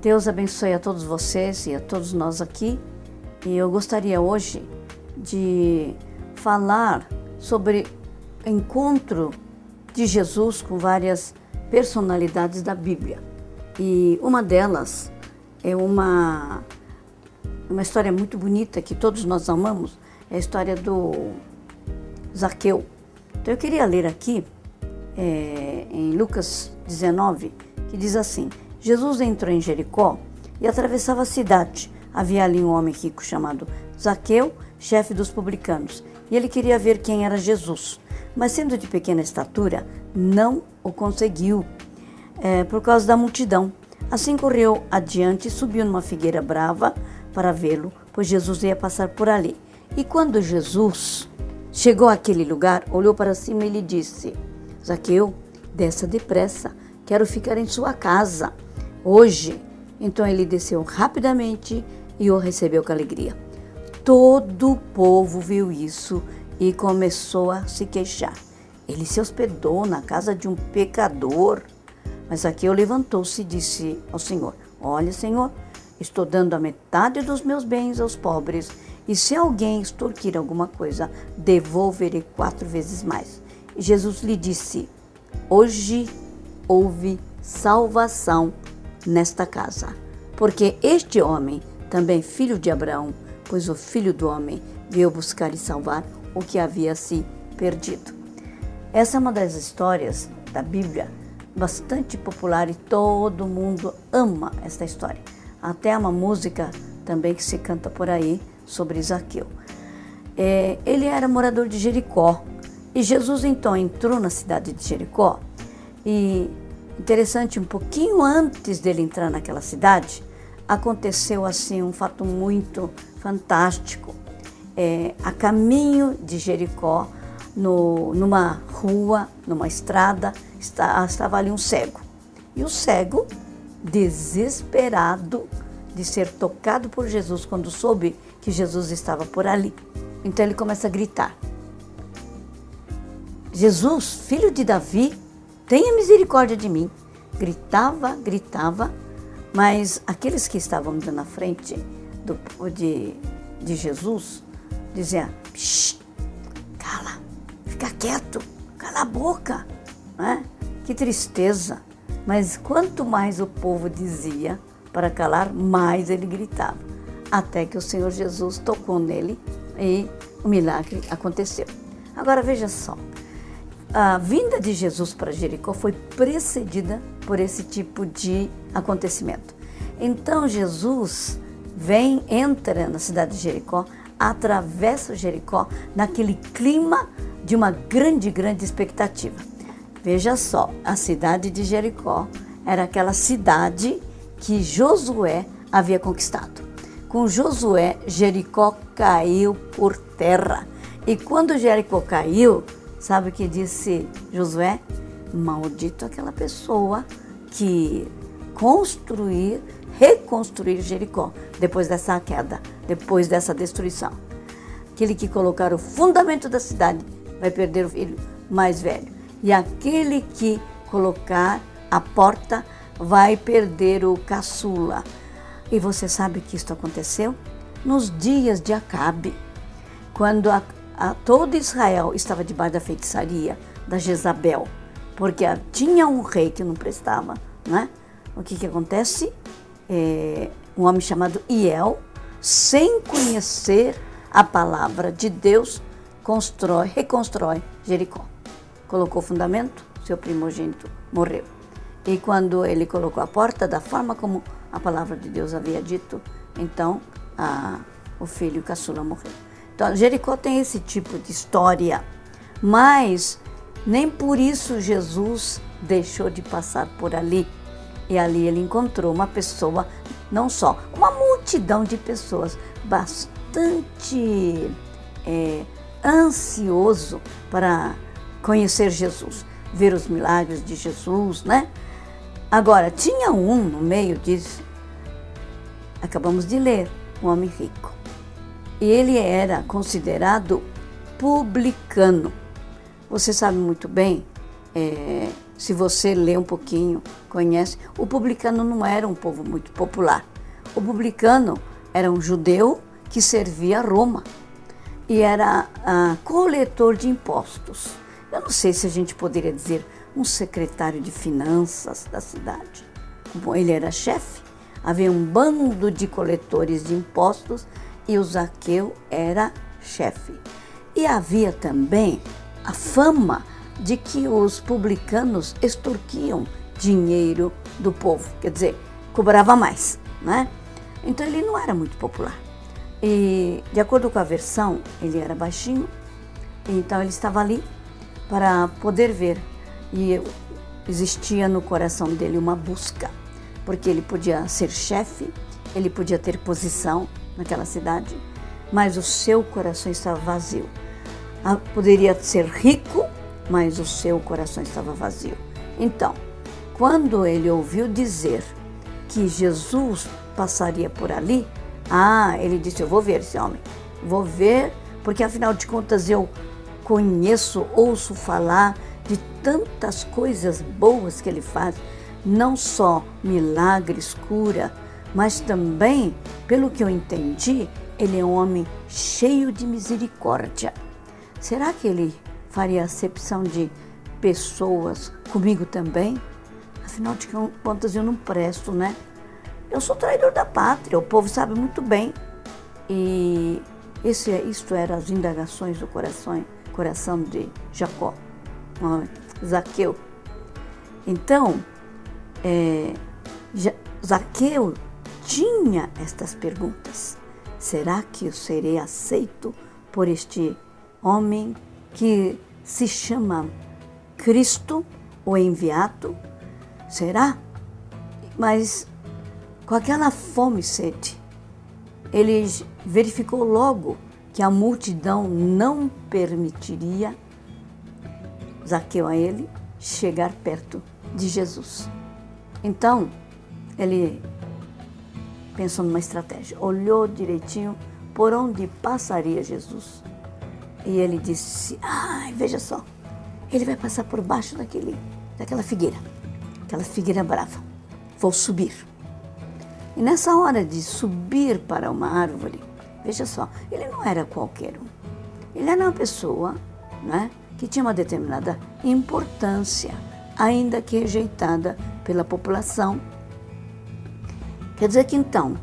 Deus abençoe a todos vocês e a todos nós aqui. E eu gostaria hoje de falar sobre o encontro de Jesus com várias personalidades da Bíblia. E uma delas é uma, uma história muito bonita que todos nós amamos, é a história do Zaqueu. Então eu queria ler aqui é, em Lucas 19, que diz assim: Jesus entrou em Jericó e atravessava a cidade. Havia ali um homem rico chamado Zaqueu, chefe dos publicanos, e ele queria ver quem era Jesus. Mas sendo de pequena estatura, não o conseguiu é, por causa da multidão. Assim correu adiante e subiu numa figueira brava para vê-lo, pois Jesus ia passar por ali. E quando Jesus chegou àquele lugar, olhou para cima e lhe disse: Zaqueu, desça depressa, quero ficar em sua casa hoje. Então ele desceu rapidamente e o recebeu com alegria. Todo o povo viu isso e começou a se queixar. Ele se hospedou na casa de um pecador. Mas Zaqueu levantou-se e disse ao Senhor: Olha, Senhor, estou dando a metade dos meus bens aos pobres, e se alguém extorquir alguma coisa, devolverei quatro vezes mais. E Jesus lhe disse: Hoje houve salvação nesta casa, porque este homem também filho de Abraão, pois o filho do homem veio buscar e salvar o que havia se perdido. Essa é uma das histórias da Bíblia bastante popular e todo mundo ama esta história. Até uma música também que se canta por aí sobre Zaqueu. É, ele era morador de Jericó e Jesus então entrou na cidade de Jericó e interessante um pouquinho antes dele entrar naquela cidade aconteceu assim um fato muito fantástico. É, a caminho de Jericó no, numa rua, numa estrada, está, estava ali um cego. E o cego, desesperado de ser tocado por Jesus quando soube que Jesus estava por ali. Então ele começa a gritar: Jesus, filho de Davi, tenha misericórdia de mim. Gritava, gritava, mas aqueles que estavam na frente do, de, de Jesus diziam: cala, fica quieto, cala a boca. Né? Que tristeza. Mas quanto mais o povo dizia para calar, mais ele gritava. Até que o Senhor Jesus tocou nele e o milagre aconteceu. Agora veja só. A vinda de Jesus para Jericó foi precedida por esse tipo de acontecimento. Então Jesus vem, entra na cidade de Jericó, atravessa Jericó naquele clima de uma grande, grande expectativa. Veja só, a cidade de Jericó era aquela cidade que Josué havia conquistado. Com Josué, Jericó caiu por terra. E quando Jericó caiu, sabe o que disse Josué? Maldito aquela pessoa que construir, reconstruir Jericó depois dessa queda, depois dessa destruição. Aquele que colocar o fundamento da cidade vai perder o filho mais velho. E aquele que colocar a porta vai perder o caçula. E você sabe que isto aconteceu? Nos dias de Acabe, quando a, todo Israel estava debaixo da feitiçaria da Jezabel, porque tinha um rei que não prestava, né? O que, que acontece? É, um homem chamado Iel, sem conhecer a palavra de Deus, constrói, reconstrói Jericó. Colocou o fundamento, seu primogênito morreu. E quando ele colocou a porta da forma como a palavra de Deus havia dito, então a, o filho caçula morreu. Então Jericó tem esse tipo de história, mas nem por isso Jesus deixou de passar por ali. E ali ele encontrou uma pessoa, não só, uma multidão de pessoas bastante é, ansioso para conhecer Jesus, ver os milagres de Jesus, né? Agora, tinha um no meio disso, acabamos de ler, um homem rico. E ele era considerado publicano. Você sabe muito bem, é, se você lê um pouquinho, conhece, o publicano não era um povo muito popular. O publicano era um judeu que servia a Roma e era ah, coletor de impostos. Eu não sei se a gente poderia dizer um secretário de finanças da cidade. Bom, ele era chefe, havia um bando de coletores de impostos e o Zaqueu era chefe. E havia também a fama de que os publicanos extorquiam dinheiro do povo, quer dizer, cobrava mais, né? Então ele não era muito popular. E de acordo com a versão, ele era baixinho, então ele estava ali para poder ver. E existia no coração dele uma busca, porque ele podia ser chefe, ele podia ter posição naquela cidade, mas o seu coração estava vazio. Ah, poderia ser rico, mas o seu coração estava vazio. Então, quando ele ouviu dizer que Jesus passaria por ali, ah, ele disse: Eu vou ver esse homem, vou ver, porque afinal de contas eu conheço, ouço falar de tantas coisas boas que ele faz, não só milagres, cura, mas também, pelo que eu entendi, ele é um homem cheio de misericórdia. Será que ele faria acepção de pessoas comigo também? Afinal de contas, eu não presto, né? Eu sou traidor da pátria, o povo sabe muito bem. E esse, isto eram as indagações do coração, coração de Jacó, Zaqueu. Então, é, Zaqueu tinha estas perguntas. Será que eu serei aceito por este homem que se chama Cristo, o enviado? Será? Mas com aquela fome e sede, ele verificou logo que a multidão não permitiria Zaqueu a ele chegar perto de Jesus. Então, ele pensou numa estratégia, olhou direitinho por onde passaria Jesus. E ele disse: Ai, veja só, ele vai passar por baixo daquele, daquela figueira, aquela figueira brava. Vou subir. E nessa hora de subir para uma árvore, veja só, ele não era qualquer um. Ele era uma pessoa né, que tinha uma determinada importância, ainda que rejeitada pela população. Quer dizer que então,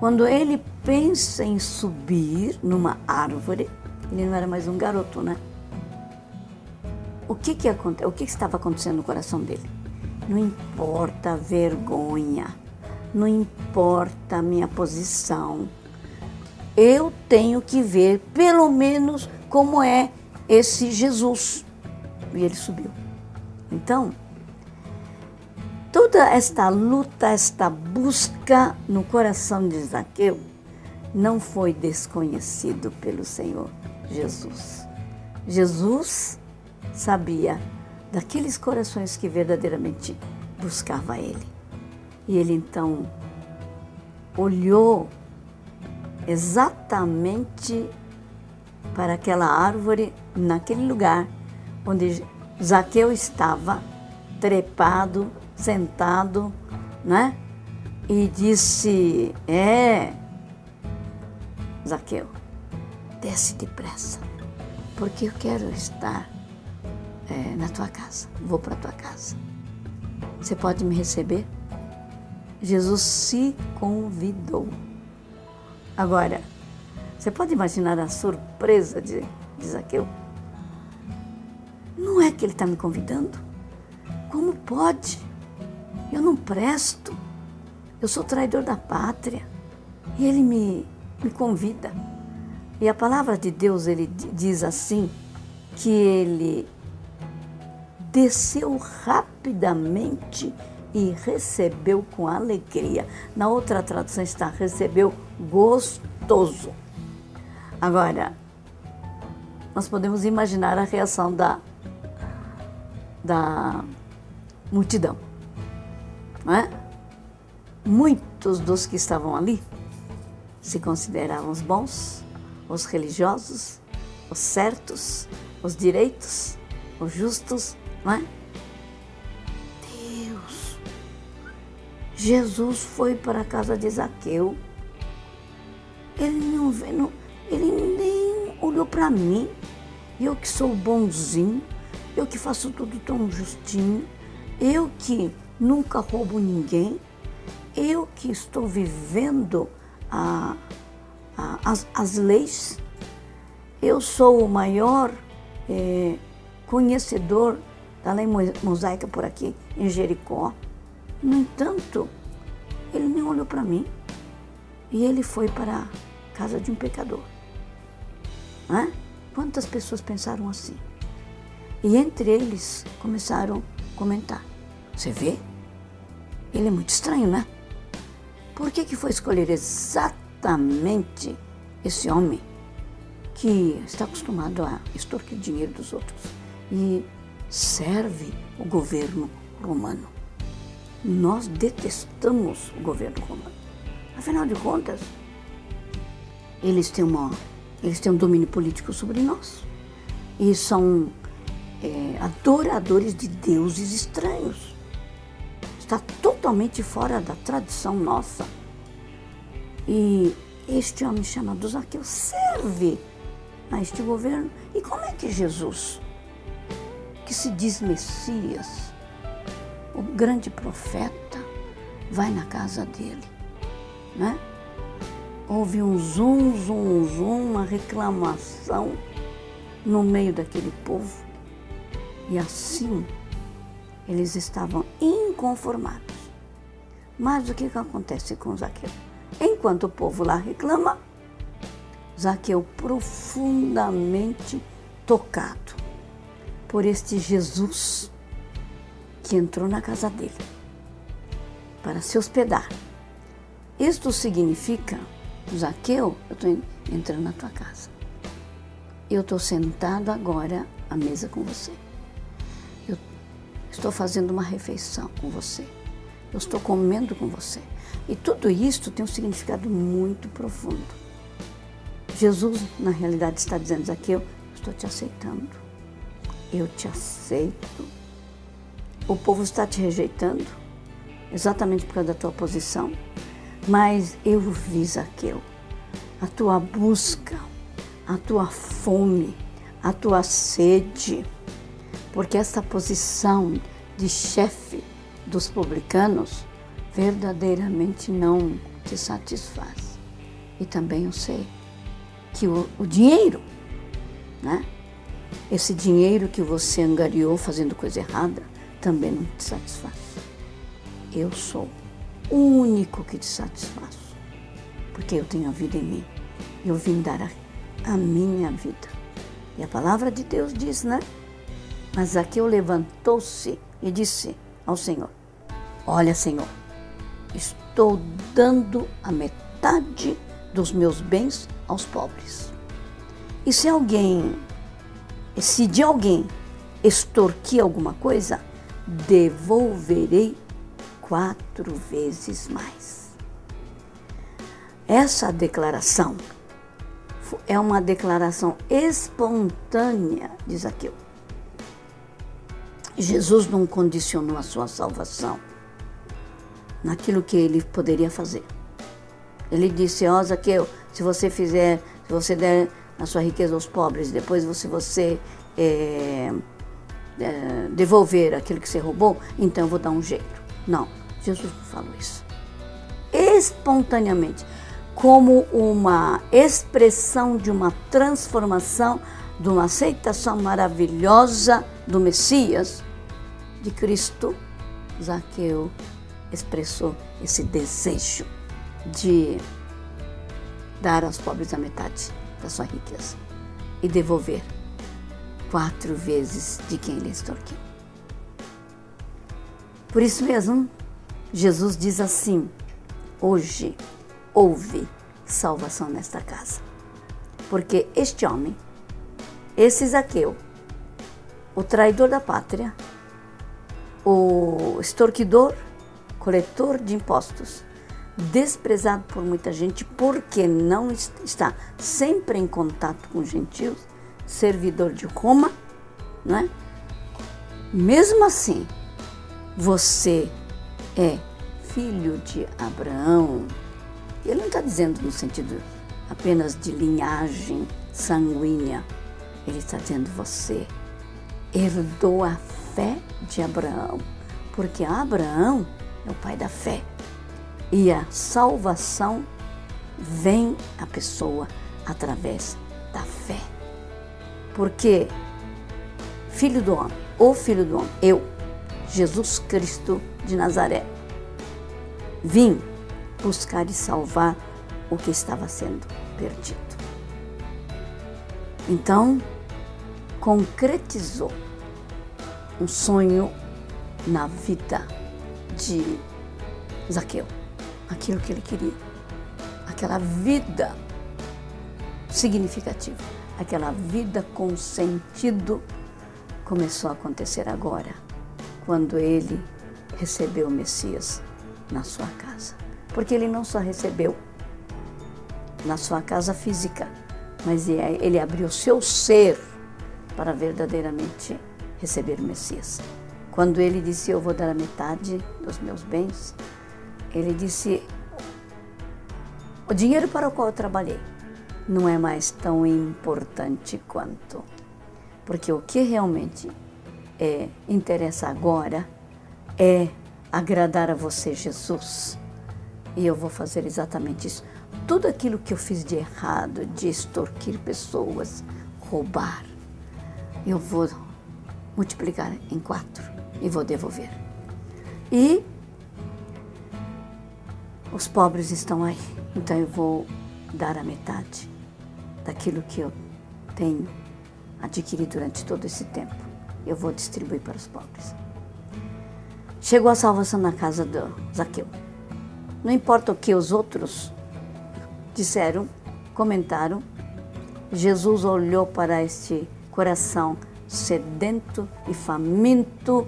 quando ele pensa em subir numa árvore, ele não era mais um garoto, né? O que que, aconte... o que, que estava acontecendo no coração dele? Não importa a vergonha, não importa a minha posição, eu tenho que ver pelo menos como é esse Jesus. E ele subiu. Então, toda esta luta, esta busca no coração de Zaqueu não foi desconhecido pelo Senhor Jesus. Jesus sabia daqueles corações que verdadeiramente buscavam ele. E ele então olhou exatamente para aquela árvore, naquele lugar onde Zaqueu estava, trepado, sentado, né? E disse: É, Zaqueu, desce depressa, porque eu quero estar é, na tua casa, vou para tua casa. Você pode me receber? Jesus se convidou. Agora, você pode imaginar a surpresa de, de Zaqueu? Não é que ele está me convidando? Como pode? Eu não presto. Eu sou traidor da pátria. E ele me, me convida. E a palavra de Deus, ele diz assim, que ele desceu rapidamente e recebeu com alegria. Na outra tradução está recebeu gostoso. Agora, nós podemos imaginar a reação da, da multidão. Não é? Muitos dos que estavam ali se consideravam os bons, os religiosos, os certos, os direitos, os justos, não é? Jesus foi para a casa de Zaqueu. Ele, não, não, ele nem olhou para mim. Eu que sou bonzinho, eu que faço tudo tão justinho, eu que nunca roubo ninguém, eu que estou vivendo a, a, as, as leis, eu sou o maior é, conhecedor da lei mosaica por aqui em Jericó. No entanto, ele nem olhou para mim e ele foi para a casa de um pecador. Hã? Quantas pessoas pensaram assim? E entre eles começaram a comentar: Você vê? Ele é muito estranho, né? Por que, que foi escolher exatamente esse homem que está acostumado a extorquir dinheiro dos outros e serve o governo romano? Nós detestamos o governo romano. Afinal de contas, eles têm, uma, eles têm um domínio político sobre nós e são é, adoradores de deuses estranhos. Totalmente fora da tradição nossa. E este homem chamado Zaqueu serve a este governo. E como é que Jesus, que se diz Messias, o grande profeta vai na casa dele, né? Houve um zum, zum, zum, uma reclamação no meio daquele povo. E assim eles estavam inconformados. Mas o que, que acontece com Zaqueu? Enquanto o povo lá reclama, Zaqueu profundamente tocado por este Jesus que entrou na casa dele para se hospedar. Isto significa, Zaqueu, eu estou entrando na tua casa. Eu estou sentado agora à mesa com você. Eu estou fazendo uma refeição com você. Eu estou comendo com você. E tudo isto tem um significado muito profundo. Jesus, na realidade, está dizendo, Zaqueu, estou te aceitando. Eu te aceito o povo está te rejeitando, exatamente por causa da tua posição, mas eu vi, Zaqueu, a tua busca, a tua fome, a tua sede, porque essa posição de chefe dos publicanos verdadeiramente não te satisfaz. E também eu sei que o, o dinheiro, né? Esse dinheiro que você angariou fazendo coisa errada, também não te satisfaz. Eu sou o único que te satisfaço, porque eu tenho a vida em mim. Eu vim dar a, a minha vida. E a palavra de Deus diz, né? Mas Zaqueu levantou-se e disse ao Senhor: Olha, Senhor, estou dando a metade dos meus bens aos pobres. E se alguém, se de alguém extorquir alguma coisa, devolverei quatro vezes mais. Essa declaração é uma declaração espontânea de Zaqueu. Jesus não condicionou a sua salvação naquilo que ele poderia fazer. Ele disse, ó Zaqueu, se você fizer, se você der a sua riqueza aos pobres, depois você, você é, é, devolver aquilo que você roubou, então eu vou dar um jeito. Não, Jesus não falou isso. Espontaneamente, como uma expressão de uma transformação, de uma aceitação maravilhosa do Messias, de Cristo, Zaqueu expressou esse desejo de dar aos pobres a metade da sua riqueza e devolver quatro vezes de quem ele extorquiu. Por isso mesmo, Jesus diz assim: hoje houve salvação nesta casa. Porque este homem, esse Zaqueu, o traidor da pátria, o extorquidor, coletor de impostos, desprezado por muita gente porque não está sempre em contato com os gentios, servidor de Roma, né? Mesmo assim, você é filho de Abraão. Ele não está dizendo no sentido apenas de linhagem sanguínea. Ele está dizendo você herdou a fé de Abraão, porque Abraão é o pai da fé. E a salvação vem à pessoa através da fé. Porque filho do homem, o filho do homem, eu, Jesus Cristo de Nazaré, vim buscar e salvar o que estava sendo perdido. Então, concretizou um sonho na vida de Zaqueu, aquilo que ele queria, aquela vida significativa, aquela vida com sentido começou a acontecer agora, quando ele recebeu o Messias na sua casa. Porque ele não só recebeu na sua casa física, mas ele abriu seu ser para verdadeiramente receber o Messias. Quando ele disse: Eu vou dar a metade dos meus bens, ele disse: O dinheiro para o qual eu trabalhei não é mais tão importante quanto. Porque o que realmente é, interessa agora é agradar a você, Jesus. E eu vou fazer exatamente isso. Tudo aquilo que eu fiz de errado, de extorquir pessoas, roubar, eu vou multiplicar em quatro e vou devolver. E os pobres estão aí, então eu vou dar a metade daquilo que eu tenho adquirido durante todo esse tempo. Eu vou distribuir para os pobres. Chegou a salvação na casa do Zaqueu. Não importa o que os outros disseram, comentaram, Jesus olhou para este coração sedento e faminto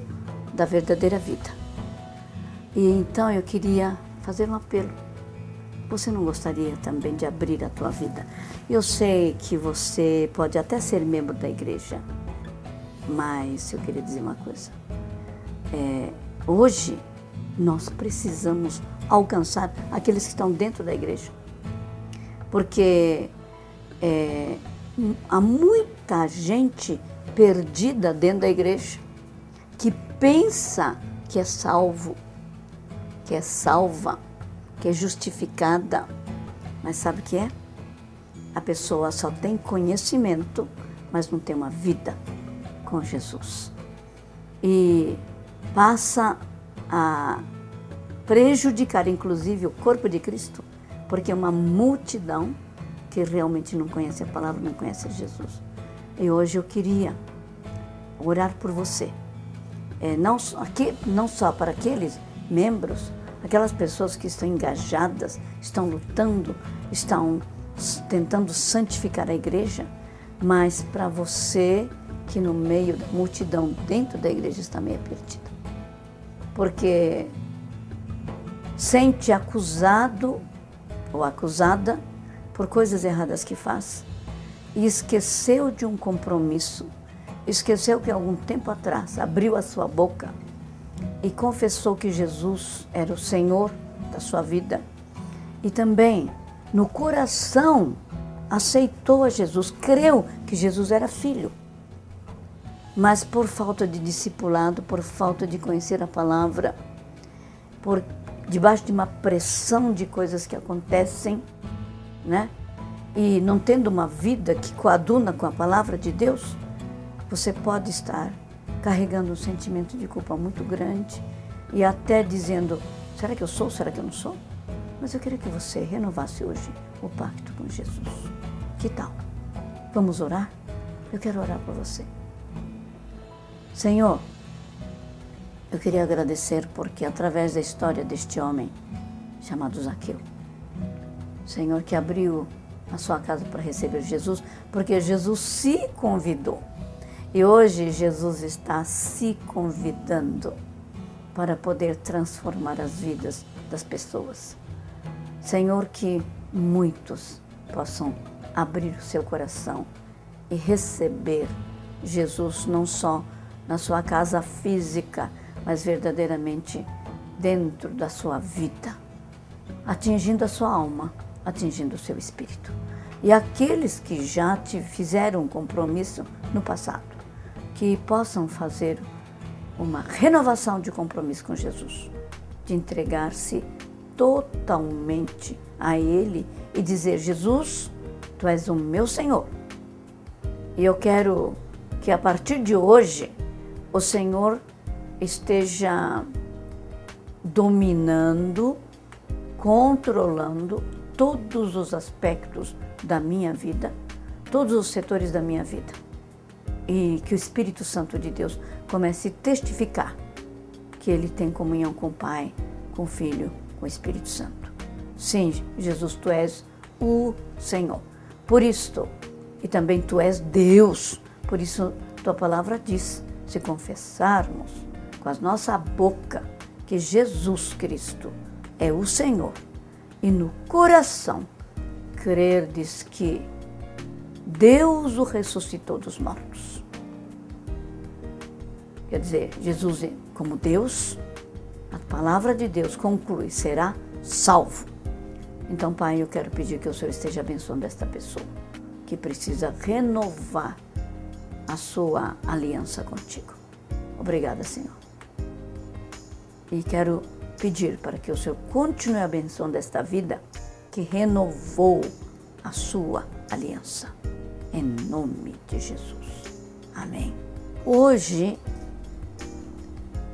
da verdadeira vida. E então eu queria fazer um apelo. Você não gostaria também de abrir a tua vida? Eu sei que você pode até ser membro da igreja, mas eu queria dizer uma coisa. É, hoje nós precisamos alcançar aqueles que estão dentro da igreja, porque é, há muita gente perdida dentro da igreja pensa que é salvo, que é salva, que é justificada. Mas sabe o que é? A pessoa só tem conhecimento, mas não tem uma vida com Jesus. E passa a prejudicar, inclusive, o corpo de Cristo, porque é uma multidão que realmente não conhece a palavra, não conhece Jesus. E hoje eu queria orar por você. É, não, aqui, não só para aqueles membros, aquelas pessoas que estão engajadas, estão lutando, estão tentando santificar a igreja, mas para você que no meio da multidão dentro da igreja está meio perdida. Porque sente acusado ou acusada por coisas erradas que faz, e esqueceu de um compromisso, esqueceu que algum tempo atrás abriu a sua boca e confessou que Jesus era o Senhor da sua vida e também no coração aceitou a Jesus, creu que Jesus era filho. Mas por falta de discipulado, por falta de conhecer a palavra, por debaixo de uma pressão de coisas que acontecem, né? e não tendo uma vida que coaduna com a palavra de Deus, você pode estar carregando um sentimento de culpa muito grande e até dizendo: será que eu sou? Será que eu não sou? Mas eu queria que você renovasse hoje o pacto com Jesus. Que tal? Vamos orar? Eu quero orar por você. Senhor, eu queria agradecer porque através da história deste homem chamado Zaqueu, Senhor que abriu a sua casa para receber Jesus, porque Jesus se convidou. E hoje Jesus está se convidando para poder transformar as vidas das pessoas. Senhor, que muitos possam abrir o seu coração e receber Jesus não só na sua casa física, mas verdadeiramente dentro da sua vida, atingindo a sua alma, atingindo o seu espírito. E aqueles que já te fizeram um compromisso no passado, que possam fazer uma renovação de compromisso com Jesus, de entregar-se totalmente a Ele e dizer: Jesus, Tu és o meu Senhor. E eu quero que a partir de hoje o Senhor esteja dominando, controlando todos os aspectos da minha vida, todos os setores da minha vida. E que o Espírito Santo de Deus comece a testificar que ele tem comunhão com o Pai, com o Filho, com o Espírito Santo. Sim, Jesus, tu és o Senhor. Por isto, e também tu és Deus. Por isso, tua palavra diz: se confessarmos com a nossa boca que Jesus Cristo é o Senhor e no coração crerdes que Deus o ressuscitou dos mortos. Quer dizer, Jesus, como Deus, a palavra de Deus conclui: será salvo. Então, Pai, eu quero pedir que o Senhor esteja abençoando esta pessoa que precisa renovar a sua aliança contigo. Obrigada, Senhor. E quero pedir para que o Senhor continue abençoando esta vida que renovou a sua aliança. Em nome de Jesus. Amém. Hoje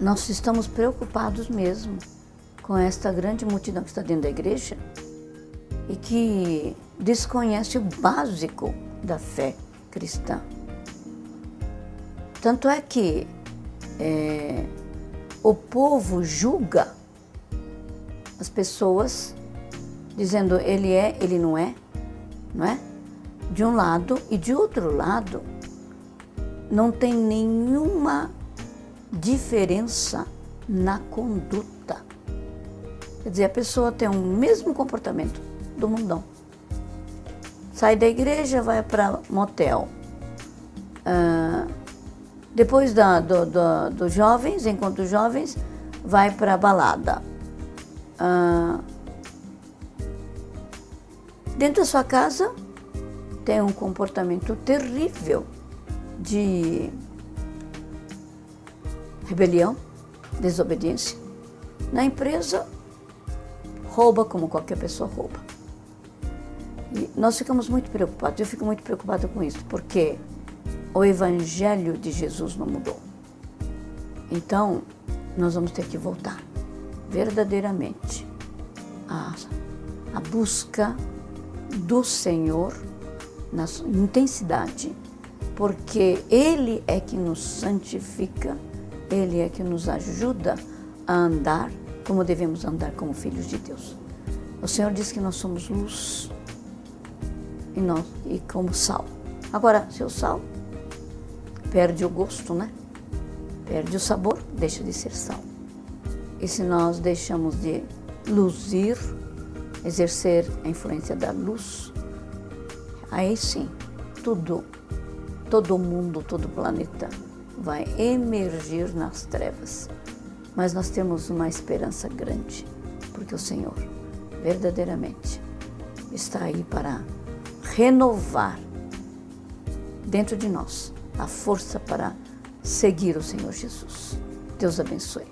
nós estamos preocupados mesmo com esta grande multidão que está dentro da igreja e que desconhece o básico da fé cristã. Tanto é que é, o povo julga as pessoas dizendo ele é, ele não é, não é? De um lado e de outro lado não tem nenhuma diferença na conduta. Quer dizer, a pessoa tem o mesmo comportamento do mundão. Sai da igreja, vai para motel. Ah, depois da, do, do, dos jovens, enquanto jovens, vai para balada. Ah, dentro da sua casa, tem um comportamento terrível de rebelião, desobediência. Na empresa, rouba como qualquer pessoa rouba. E nós ficamos muito preocupados, eu fico muito preocupada com isso, porque o Evangelho de Jesus não mudou. Então, nós vamos ter que voltar verdadeiramente à, à busca do Senhor na intensidade, porque Ele é que nos santifica, Ele é que nos ajuda a andar como devemos andar como filhos de Deus. O Senhor diz que nós somos luz e, nós, e como sal. Agora, se o sal perde o gosto, né? Perde o sabor, deixa de ser sal. E se nós deixamos de luzir, exercer a influência da luz, aí sim, tudo, todo mundo, todo planeta vai emergir nas trevas. Mas nós temos uma esperança grande, porque o Senhor verdadeiramente está aí para renovar dentro de nós a força para seguir o Senhor Jesus. Deus abençoe.